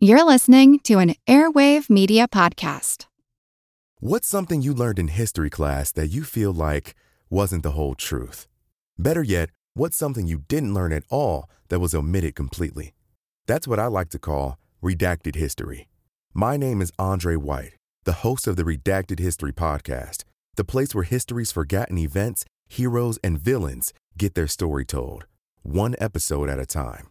You're listening to an Airwave Media Podcast. What's something you learned in history class that you feel like wasn't the whole truth? Better yet, what's something you didn't learn at all that was omitted completely? That's what I like to call redacted history. My name is Andre White, the host of the Redacted History Podcast, the place where history's forgotten events, heroes, and villains get their story told, one episode at a time.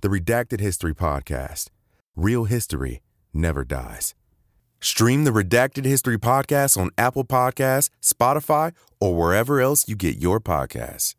The Redacted History Podcast Real history never dies. Stream the Redacted History podcast on Apple Podcasts, Spotify, or wherever else you get your podcasts.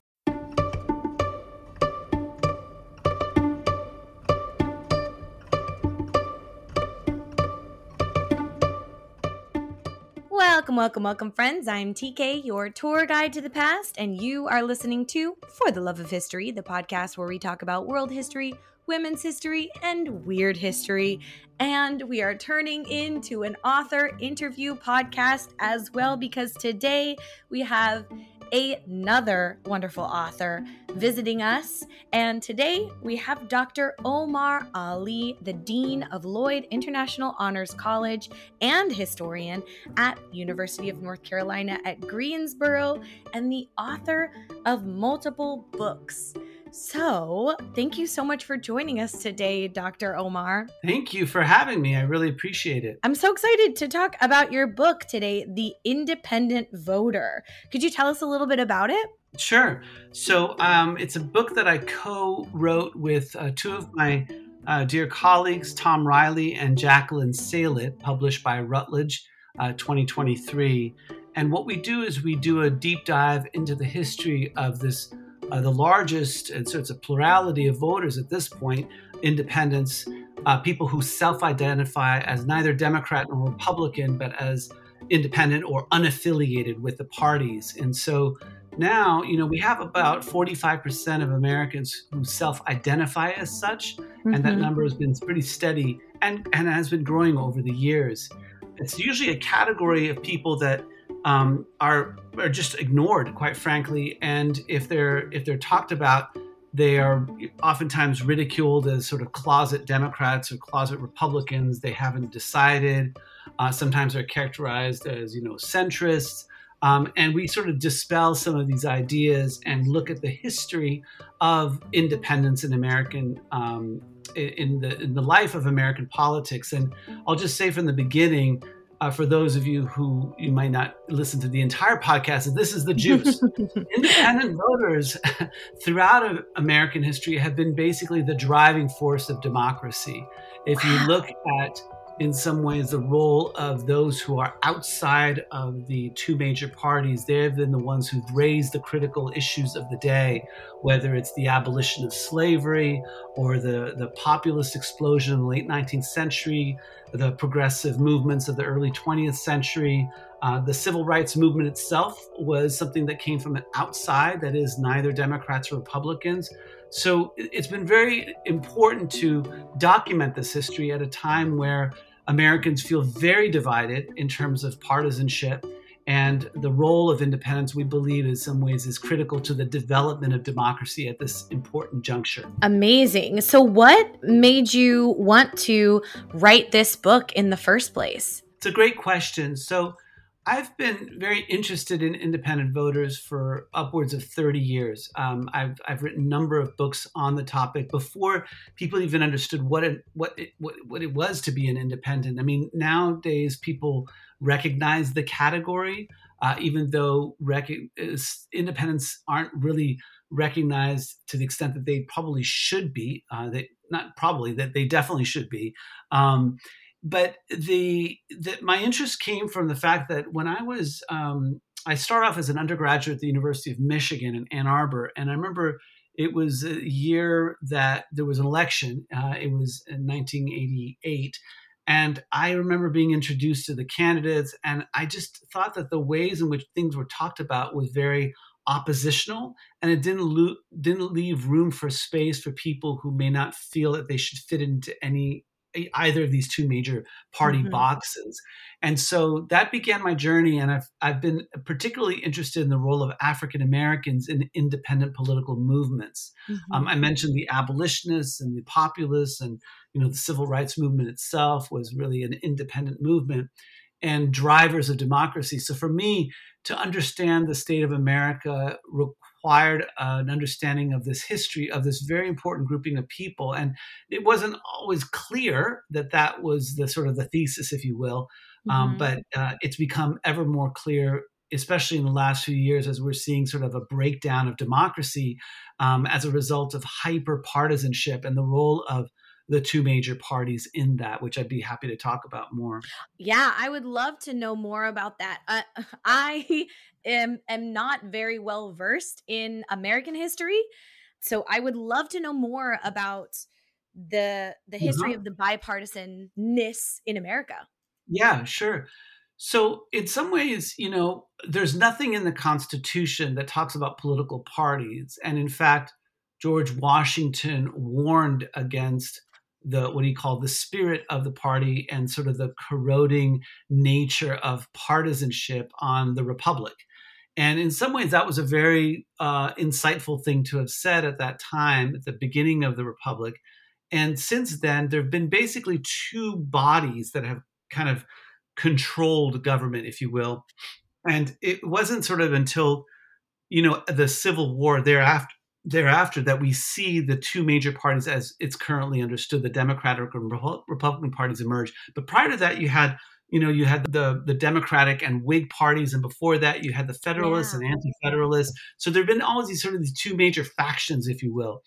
Welcome, welcome, welcome, friends. I'm TK, your tour guide to the past, and you are listening to For the Love of History, the podcast where we talk about world history women's history, and weird history. And we are turning into an author interview podcast as well because today we have another wonderful author visiting us. And today we have Dr. Omar Ali, the Dean of Lloyd International Honors College and historian at University of North Carolina at Greensboro and the author of multiple books. So, thank you so much for joining us today, Dr. Omar. Thank you for having me. I really appreciate it. I'm so excited to talk about your book today, The Independent Voter. Could you tell us a little bit about it? Sure. So, um, it's a book that I co wrote with uh, two of my uh, dear colleagues, Thom Reilly and Jacqueline Salit, published by Routledge uh, 2023. And what we do is we do a deep dive into the history of this uh, the largest, and so it's a plurality of voters at this point, independents, uh, people who self identify as neither Democrat nor Republican, but as independent or unaffiliated with the parties. And so now, you know, we have about 45% of Americans who self identify as such, mm-hmm. and that mm-hmm. number has been pretty steady and, and has been growing over the years. It's usually a category of people that um, are are just ignored, quite frankly. And if they're if they're talked about, they are oftentimes ridiculed as sort of closet Democrats or closet Republicans. They haven't decided. Uh, sometimes they're characterized as you know centrists. Um, and we sort of dispel some of these ideas and look at the history of independence in American um, in the in the life of American politics. And I'll just say from the beginning uh, for those of you who you might not listen to the entire podcast, this is the juice. Independent voters throughout American history have been basically the driving force of democracy. If you look at in some ways the role of those who are outside of the two major parties. They've been the ones who've raised the critical issues of the day, whether it's the abolition of slavery or the, the populist explosion in the late 19th century, the progressive movements of the early 20th century. Uh, the civil rights movement itself was something that came from an outside, that is, neither Democrats or Republicans. So it's been very important to document this history at a time where Americans feel very divided in terms of partisanship. And the role of independence, we believe, in some ways, is critical to the development of democracy at this important juncture. Amazing. So, what made you want to write this book in the first place? It's a great question. So, I've been very interested in independent voters for upwards of 30 years. Um, I've, I've written a number of books on the topic before people even understood what it, what, it, what, what it was to be an independent. I mean, nowadays people recognize the category, uh, even though rec- independents aren't really recognized to the extent that they probably should be. Uh, they, not probably, that they definitely should be. Um, but the, the my interest came from the fact that when I was um, I started off as an undergraduate at the University of Michigan in Ann Arbor, and I remember it was a year that there was an election. Uh, it was in 1988. And I remember being introduced to the candidates, and I just thought that the ways in which things were talked about was very oppositional, and it didn't lo- didn't leave room for space for people who may not feel that they should fit into any either of these two major party mm-hmm. boxes. And so that began my journey. And I've, I've been particularly interested in the role of African Americans in independent political movements. Mm-hmm. Um, I mentioned the abolitionists and the populists, and you know the civil rights movement itself was really an independent movement and drivers of democracy. So for me, to understand the state of America required an understanding of this history of this very important grouping of people. And it wasn't always clear that that was the sort of the thesis, if you will. Um, mm-hmm. Um, but uh, it's become ever more clear especially in the last few years, as we're seeing sort of a breakdown of democracy um, as a result of hyper partisanship and the role of the two major parties in that, which I'd be happy to talk about more. Yeah, I would love to know more about that. Uh, I am am not very well versed in American history, so I would love to know more about the the history of the bipartisanness in America. Yeah, sure. So, in some ways, you know, there's nothing in the Constitution that talks about political parties. And in fact, George Washington warned against the what he called the spirit of the party and sort of the corroding nature of partisanship on the republic. And in some ways, that was a very uh, insightful thing to have said at that time, at the beginning of the republic. And since then, there have been basically two bodies that have kind of controlled government, if you will. And it wasn't sort of until, you know, the Civil War thereafter thereafter that we see the two major parties as it's currently understood the democratic and republican parties emerge. But prior to that you had you know you had the the democratic and whig parties and before that you had the federalists yeah. and anti-federalists. So there have been always these sort of these two major factions if you will.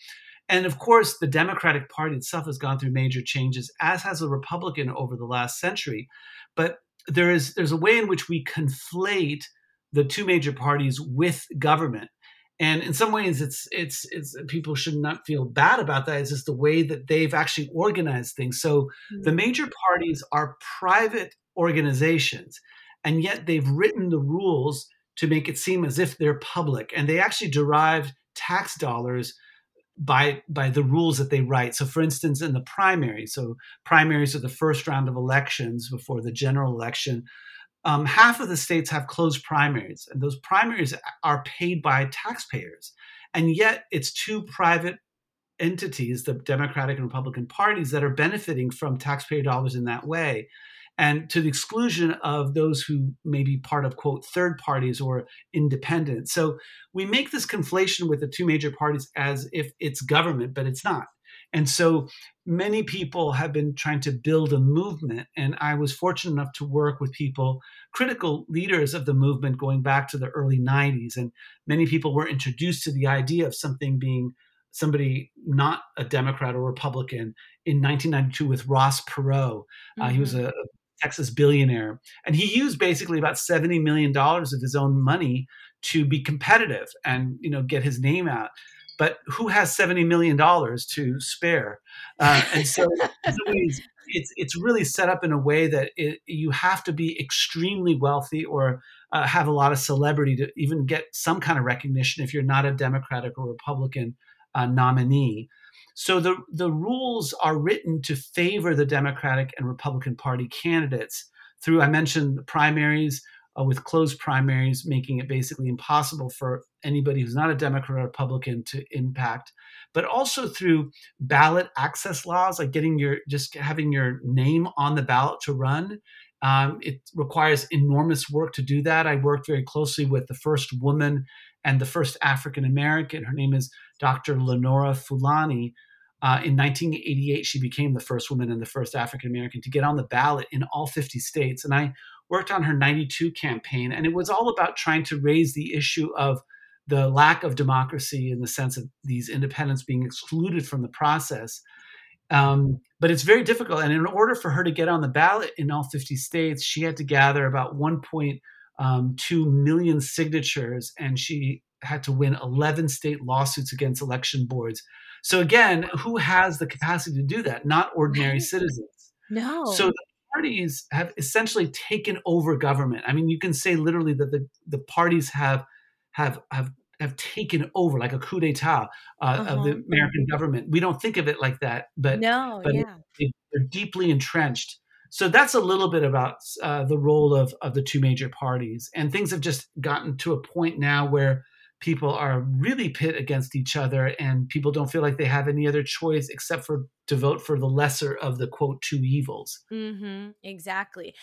And of course the democratic party itself has gone through major changes as has the republican over the last century. But there is there's a way in which we conflate the two major parties with government and in some ways it's it's it's people should not feel bad about that. It's just the way that they've actually organized things. So mm-hmm. the major parties are private organizations and yet they've written the rules to make it seem as if they're public and they actually derive tax dollars by by the rules that they write. So for instance in the primary so primaries are the first round of elections before the general election um, half of the states have closed primaries, and those primaries are paid by taxpayers. And yet, it's two private entities, the Democratic and Republican parties, that are benefiting from taxpayer dollars in that way. And to the exclusion of those who may be part of, quote, third parties or independent. So we make this conflation with the two major parties as if it's government, but it's not. And so many people have been trying to build a movement. And I was fortunate enough to work with people, critical leaders of the movement going back to the early 90s. And many people were introduced to the idea of something being somebody not a Democrat or Republican in 1992 with Ross Perot. Mm-hmm. Uh, he was mm-hmm. a Texas billionaire. And he used basically about $70 million of his own money to be competitive and you know get his name out but who has $70 million to spare? Uh, and so it's, it's really set up in a way that it, you have to be extremely wealthy or uh, have a lot of celebrity to even get some kind of recognition if you're not a Democratic or Republican uh, nominee. So the, the rules are written to favor the Democratic and Republican Party candidates through, I mentioned the primaries, uh, with closed primaries, making it basically impossible for anybody who's not a Democrat or Republican to impact, but also through ballot access laws, like getting your just having your name on the ballot to run. Um, it requires enormous work to do that. I worked very closely with the first woman and the first African American. Her name is Dr. Lenora Fulani. Uh, in 1988, she became the first woman and the first African American to get on the ballot in all 50 states. And I worked on her 92 campaign, and it was all about trying to raise the issue of the lack of democracy in the sense of these independents being excluded from the process. Um, but it's very difficult. And in order for her to get on the ballot in all 50 states, she had to gather about 1.2 um, signatures, and she had to win 11 state lawsuits against election boards. So, again, who has the capacity to do that? Not ordinary citizens. No. So parties have essentially taken over government. I mean, you can say literally that the, the parties have have have have taken over like a coup d'état uh, uh-huh. of the uh-huh. American government. We don't think of it like that, but no, but, yeah. it, they're deeply entrenched. So that's a little bit about uh, the role of of the two major parties, and things have just gotten to a point now where people are really pit against each other, and people don't feel like they have any other choice except for to vote for the lesser of the quote two evils. Mm-hmm. Exactly.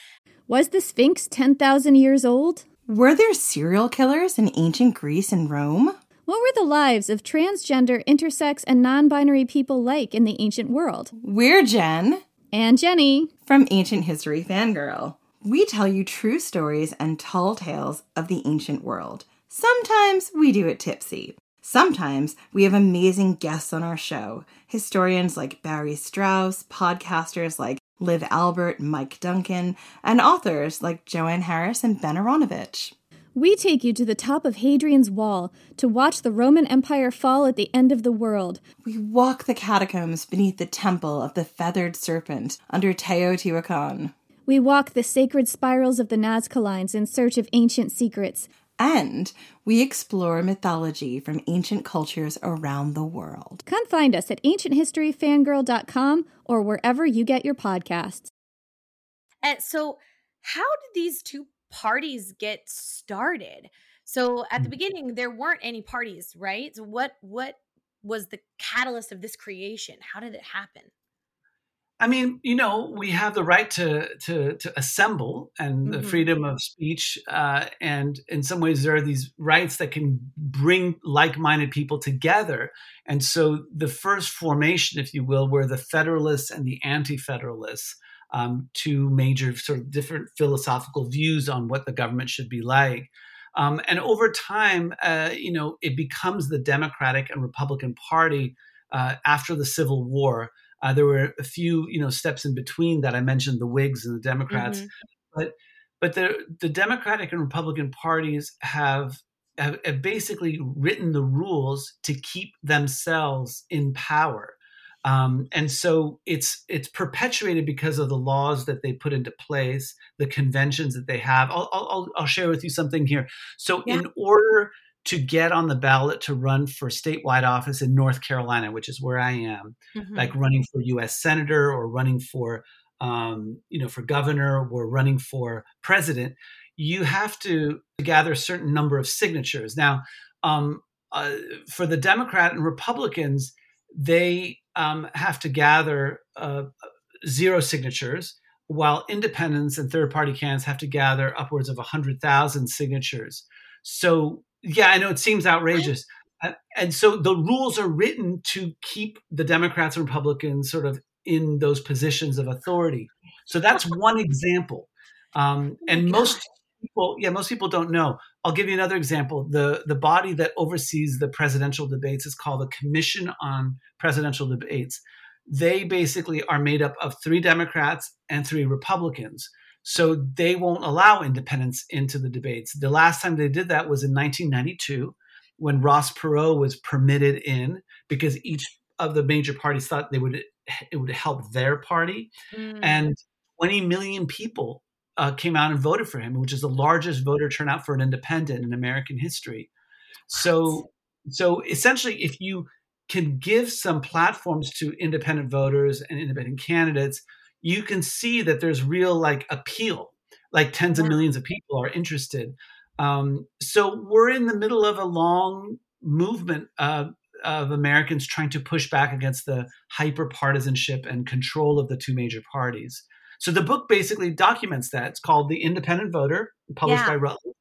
Was the Sphinx ten thousand years old? Were there serial killers in ancient Greece and Rome? What were the lives of transgender, intersex, and non binary people like in the ancient world? We're Jen. And Jenny. From Ancient History Fangirl. We tell you true stories and tall tales of the ancient world. Sometimes we do it tipsy. Sometimes we have amazing guests on our show historians like Barry Strauss, podcasters like Liv Albert, Mike Duncan, and authors like Joanne Harris and Ben Aaronovitch. We take you to the top of Hadrian's Wall to watch the Roman Empire fall at the end of the world. We walk the catacombs beneath the temple of the feathered serpent under Teotihuacan. We walk the sacred spirals of the Nazca Lines in search of ancient secrets. And we explore mythology from ancient cultures around the world. Come find us at ancienthistoryfangirl.com or wherever you get your podcasts. And so, how did these two parties get started. So at the Mm. beginning there weren't any parties, right? So what what was the catalyst of this creation? How did it happen? I mean, you know, we have the right to to to assemble and the Mhm. freedom of speech, uh, and in some ways, there are these rights that can bring like-minded people together. And so, the first formation, if you will, were the Federalists and the Anti-Federalists, um, two major sort of different philosophical views on what the government should be like. Um, and over time, uh, you know, it becomes the Democratic and Republican Party uh, after the Civil War. Uh, there were a few, you know, steps in between that I mentioned the Whigs and the Democrats, Mhm. but but the the Democratic and Republican parties have, have have basically written the rules to keep themselves in power, um, and so it's it's perpetuated because of the laws that they put into place, the conventions that they have. I'll I'll, I'll share with you something here. So Yeah. in order to get on the ballot to run for statewide office in North Carolina, which is where I am, Mhm. like running for U.S. senator or running for um, you know for governor or running for president, you have to gather a certain number of signatures. Now, um, uh, for the Democrat and Republicans, they um, have to gather uh, zero signatures, while independents and third party candidates have to gather upwards of 100,000 signatures. So, yeah, I know it seems outrageous. Uh, and so the rules are written to keep the Democrats and Republicans sort of in those positions of authority. So that's one example. Um, and most people, yeah, most people don't know. I'll give you another example. The the body that oversees the presidential debates is called the Commission on Presidential Debates. They basically are made up of three Democrats and three Republicans. So they won't allow independents into the debates. The last time they did that was in 1992 when Ross Perot was permitted in because each of the major parties thought they would it would help their party Mm. and 20 million people uh, came out and voted for him, which is the largest voter turnout for an independent in American history. So, so essentially, if you can give some platforms to independent voters and independent candidates, you can see that there's real like appeal, like tens of millions of people are interested. Um, so we're in the middle of a long movement uh, of Americans trying to push back against the hyper partisanship and control of the two major parties. So the book basically documents that. It's called The Independent Voter, published Yeah. by Routledge.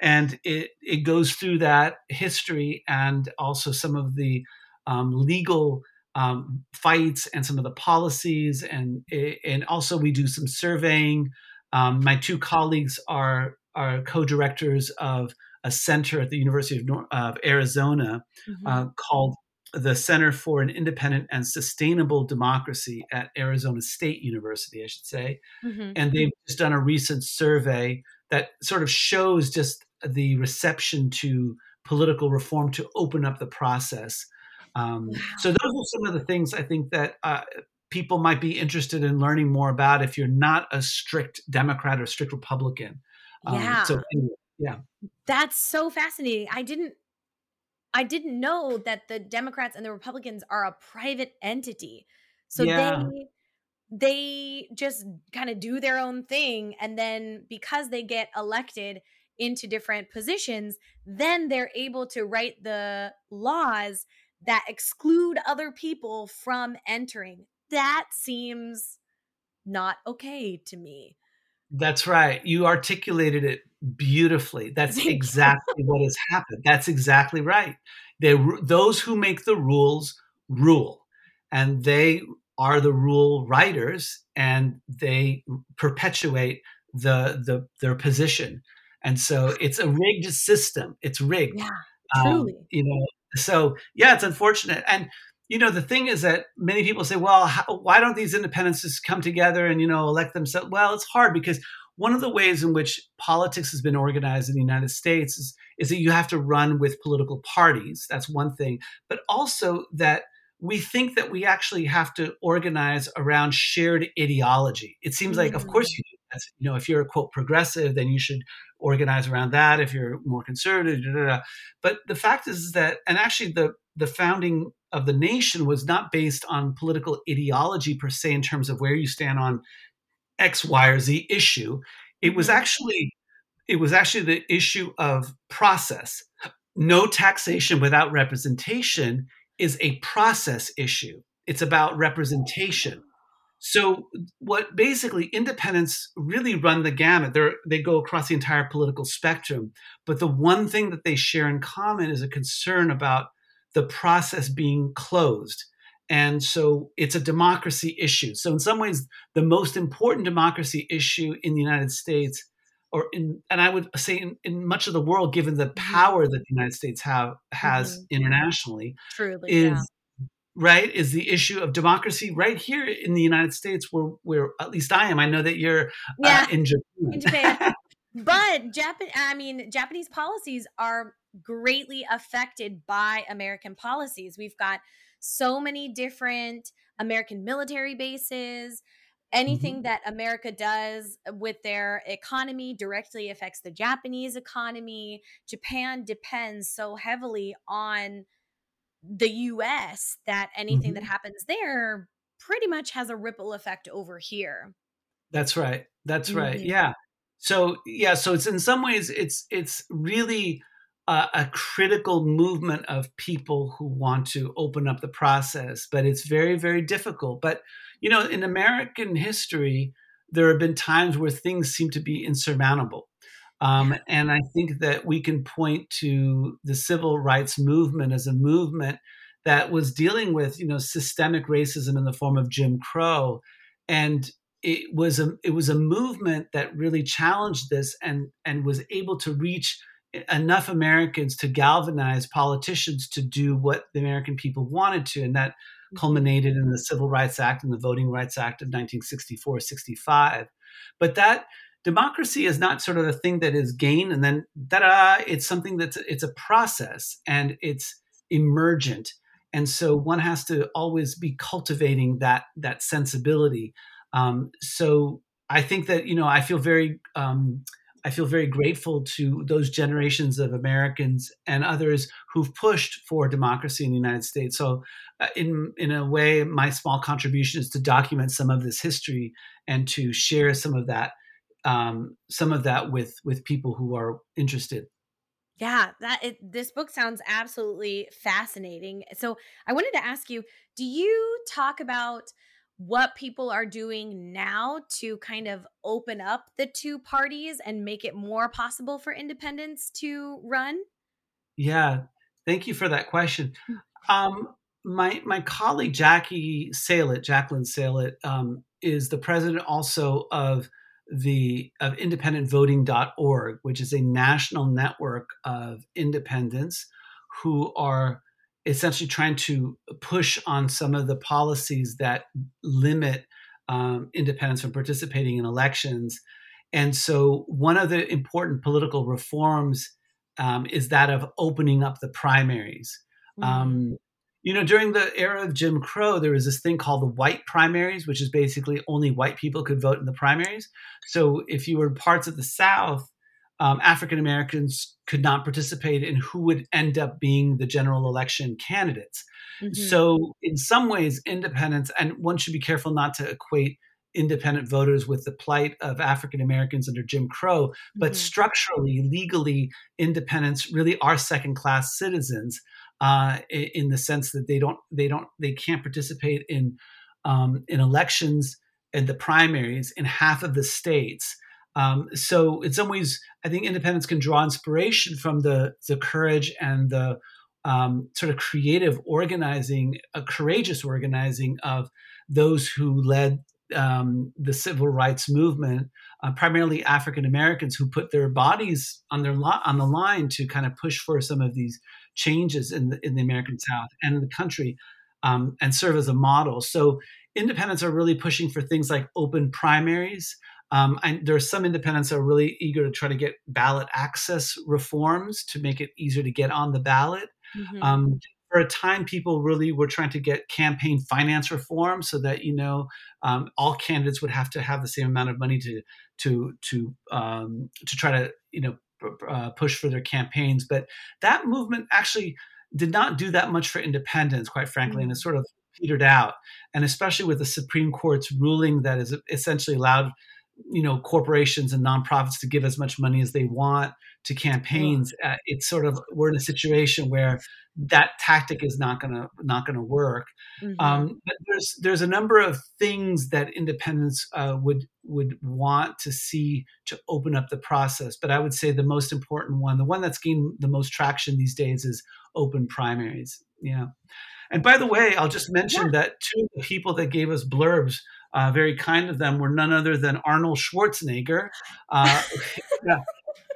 And it, it goes through that history and also some of the um, legal um, fights and some of the policies. And, and also, we do some surveying. Um, my two colleagues are, are co directors of a center at the University of, Nor- of Arizona Mhm. uh, called the Center for an Independent and Sustainable Democracy at Arizona State University, I should say. Mhm. And they've just done a recent survey that sort of shows just the reception to political reform to open up the process. Um, So, those are some of the things I think that uh, people might be interested in learning more about if you're not a strict Democrat or strict Republican. Um, Yeah. So, anyway, yeah. That's so fascinating. I didn't I didn't know that the Democrats and the Republicans are a private entity. So Yeah. they they just kind of do their own thing and then because they get elected into different positions then they're able to write the laws that exclude other people from entering. That seems not okay to me. That's right you articulated it beautifully that's exactly what has happened that's exactly right. They those who make the rules rule and they are the rule writers and they perpetuate the the their position and so it's a rigged system it's rigged. Yeah, um, truly. Um, you know so yeah it's unfortunate and you know the thing is that many people say well how, why don't these independents just come together and you know elect themselves well it's hard because one of the ways in which politics has been organized in the United States is, is that you have to run with political parties. That's one thing. But also that we think that we actually have to organize around shared ideology. It seems like, of course, mm. you do. That's, you know, if you're a quote progressive, then you should organize around that. If you're more conservative, da, da, da. but the fact is that, and actually, the the founding of the nation was not based on political ideology per se, in terms of where you stand on X, Y, or Z issue. It was mm-hmm. actually it was actually the issue of process. No taxation without representation is a process issue. It's about representation. So what basically independents really run the gamut. They they go across the entire political spectrum, but the one thing that they share in common is a concern about the process being closed. And so it's a democracy issue. So in some ways the most important democracy issue in the United States or in and I would say in, in much of the world, given the mm-hmm. power that the United States have has mm-hmm. internationally, truly is. Right is the issue of democracy right here in the United States, where where at least I am. I know that you're uh, yeah. uh, in Japan. In Japan. but Japan, I mean, Japanese policies are greatly affected by American policies. We've got so many different American military bases anything mm-hmm. that America does with their economy directly affects the Japanese economy. Japan depends so heavily on the US that anything mm-hmm. that happens there pretty much has a ripple effect over here. That's right. That's right. Mm-hmm. Yeah. So yeah, so it's in some ways it's it's really a, a critical movement of people who want to open up the process, but it's very very difficult. But you know, in American history, there have been times where things seem to be insurmountable. Um, and I think that we can point to the civil rights movement as a movement that was dealing with, you know, systemic racism in the form of Jim Crow, and it was a it was a movement that really challenged this and and was able to reach enough Americans to galvanize politicians to do what the American people wanted to, and that culminated in the Civil Rights Act and the Voting Rights Act of 1964 65. But that democracy is not sort of a thing that is gained and then da it's something that's it's a process and it's emergent. And so one has to always be cultivating that that sensibility. Um, so I think that you know I feel very um, I feel very grateful to those generations of Americans and others who've pushed for democracy in the United States. So, uh, in in a way, my small contribution is to document some of this history and to share some of that um, some of that with with people who are interested. Yeah, that it, this book sounds absolutely fascinating. So, I wanted to ask you: Do you talk about what people are doing now to kind of open up the two parties and make it more possible for independents to run? Yeah, thank you for that question. Hmm. Um, my my colleague Jackie Salit, Jacqueline Salit, um, is the president also of the of independentvoting.org, which is a national network of independents who are essentially trying to push on some of the policies that limit um, independents from participating in elections. And so, one of the important political reforms um, is that of opening up the primaries. Mm-hmm. Um, you know, during the era of Jim Crow, there was this thing called the white primaries, which is basically only white people could vote in the primaries. So, if you were parts of the South, um, African Americans could not participate in who would end up being the general election candidates. Mm-hmm. So, in some ways, independence, and one should be careful not to equate independent voters with the plight of African Americans under Jim Crow, but mm-hmm. structurally, legally, independents really are second class citizens uh, in the sense that they don't they don't they can't participate in um, in elections and the primaries in half of the states. Um, so in some ways, I think independents can draw inspiration from the the courage and the um, sort of creative organizing, a courageous organizing of those who led um, the civil rights movement, uh, primarily African Americans who put their bodies on their lo- on the line to kind of push for some of these changes in the, in the American South and in the country, um, and serve as a model. So independents are really pushing for things like open primaries. Um, I, there are some independents that are really eager to try to get ballot access reforms to make it easier to get on the ballot. Mm-hmm. Um, for a time, people really were trying to get campaign finance reform so that you know um, all candidates would have to have the same amount of money to to to um, to try to you know uh, push for their campaigns. But that movement actually did not do that much for independence, quite frankly, mm-hmm. and it sort of petered out. And especially with the Supreme Court's ruling that is essentially allowed you know corporations and nonprofits to give as much money as they want to campaigns uh, it's sort of we're in a situation where that tactic is not going to not to work mm-hmm. um, but there's there's a number of things that independents uh, would would want to see to open up the process but i would say the most important one the one that's gained the most traction these days is open primaries yeah and by the way i'll just mention yeah. that two of the people that gave us blurbs uh, very kind of them, were none other than Arnold Schwarzenegger. Uh, yeah,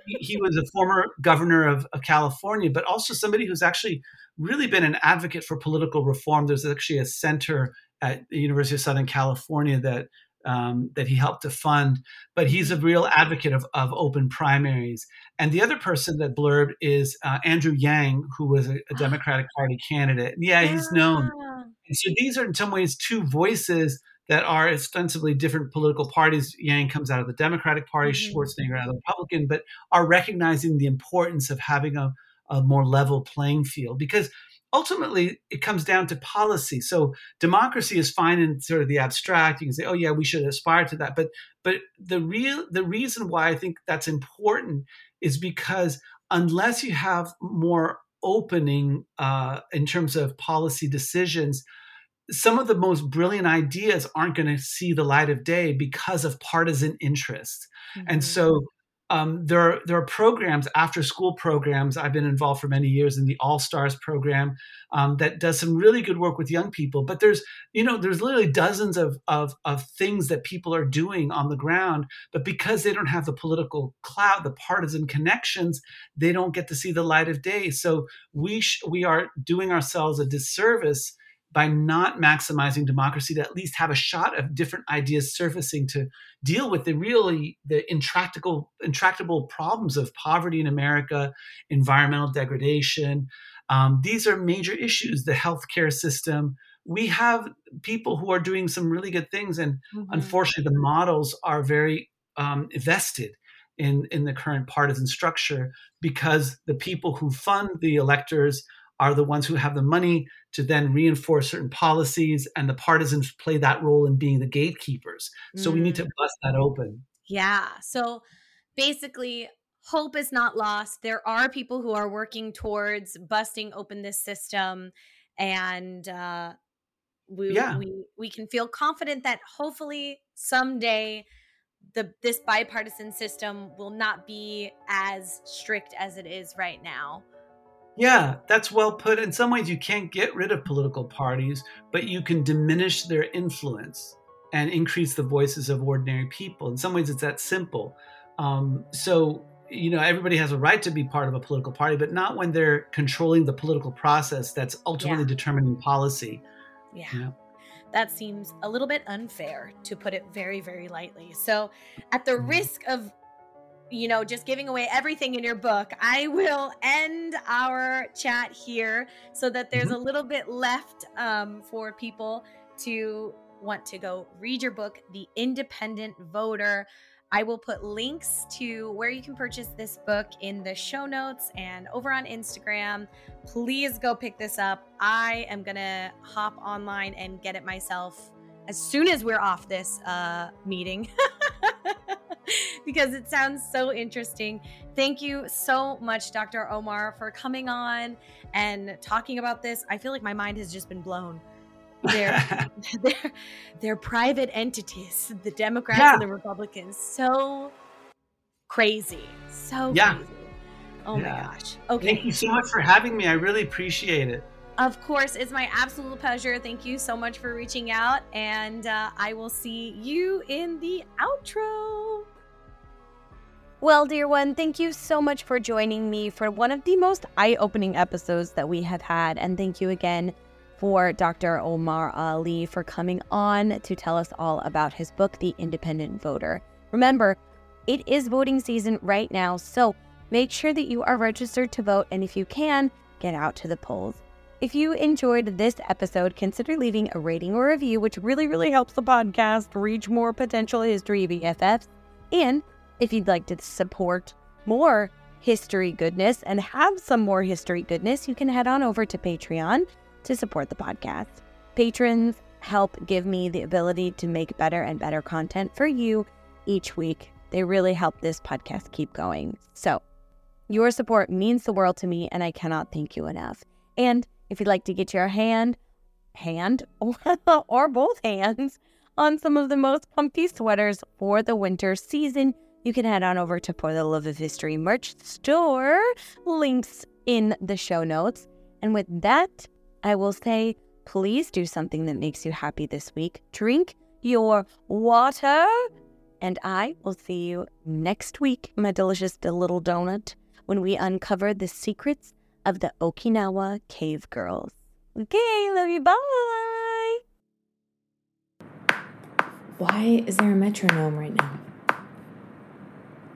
he, he, was a former governor of, of, California, but also somebody who's actually really been an advocate for political reform. There's actually a center at the University of Southern California that um, that he helped to fund, but he's a real advocate of, of open primaries. And the other person that blurbed is uh, Andrew Yang, who was a, a Democratic Party candidate. Yeah, he's known. And so these are in some ways two voices that are ostensibly different political parties. Yang comes out of the Democratic Party, mm-hmm. Schwarzenegger out of the Republican, but are recognizing the importance of having a, a more level playing field because ultimately it comes down to policy. So democracy is fine in sort of the abstract. You can say, oh yeah, we should aspire to that. But but the real the reason why I think that's important is because unless you have more opening uh, in terms of policy decisions, some of the most brilliant ideas aren't going to see the light of day because of partisan interest. Mm-hmm. And so um, there are there are programs, after school programs. I've been involved for many years in the All Stars program um, that does some really good work with young people. But there's you know there's literally dozens of, of of things that people are doing on the ground, but because they don't have the political clout, the partisan connections, they don't get to see the light of day. So we sh- we are doing ourselves a disservice by not maximizing democracy to at least have a shot of different ideas surfacing to deal with the really the intractable intractable problems of poverty in America, environmental degradation. Um, these are major issues. The healthcare system. We have people who are doing some really good things, and mm-hmm. unfortunately, the models are very um, vested in in the current partisan structure because the people who fund the electors are the ones who have the money to then reinforce certain policies, and the partisans play that role in being the gatekeepers. So mm. we need to mm. bust that open. Yeah. So basically, hope is not lost. There are people who are working towards busting open this system, and uh, we, yeah. we we can feel confident that hopefully someday the this bipartisan system will not be as strict as it is right now. Yeah, that's well put. In some ways, you can't get rid of political parties, but you can diminish their influence and increase the voices of ordinary people. In some ways, it's that simple. Um, so, you know, everybody has a right to be part of a political party, but not when they're controlling the political process that's ultimately yeah. determining policy. Yeah. You know? That seems a little bit unfair, to put it very, very lightly. So, at the mm-hmm. risk of you know, just giving away everything in your book, I will end our chat here so that there's mm-hmm. a little bit left um, for people to want to go read your book, The Independent Voter. I will put links to where you can purchase this book in the show notes and over on Instagram. Please go pick this up. I am going to hop online and get it myself as soon as we're off this uh, meeting. because it sounds so interesting. Thank you so much, Dr. Omar, for coming on and talking about this. I feel like my mind has just been blown. They're they're, they're private entities, the Democrats yeah. and the Republicans. So crazy. So yeah. crazy. Oh yeah. my gosh. Okay. Thank you so much for having me. I really appreciate it. Of course, it's my absolute pleasure. Thank you so much for reaching out, and uh, I will see you in the outro. Well, dear one, thank you so much for joining me for one of the most eye opening episodes that we have had. And thank you again for Dr. Omar Ali for coming on to tell us all about his book, The Independent Voter. Remember, it is voting season right now, so make sure that you are registered to vote. And if you can, get out to the polls. If you enjoyed this episode, consider leaving a rating or review, which really, really helps the podcast reach more potential history BFFs. And if you'd like to support more history goodness and have some more history goodness, you can head on over to Patreon to support the podcast. Patrons help give me the ability to make better and better content for you each week. They really help this podcast keep going. So, your support means the world to me, and I cannot thank you enough. And if you'd like to get your hand, hand, or both hands on some of the most comfy sweaters for the winter season, you can head on over to For the Love of History merch store. Links in the show notes. And with that, I will say, please do something that makes you happy this week. Drink your water. And I will see you next week, my delicious little donut, when we uncover the secrets of the Okinawa Cave Girls. Okay, love you. Bye. Why is there a metronome right now?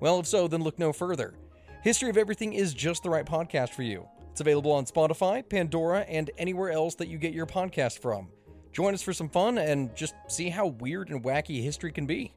Well, if so, then look no further. History of Everything is just the right podcast for you. It's available on Spotify, Pandora, and anywhere else that you get your podcast from. Join us for some fun and just see how weird and wacky history can be.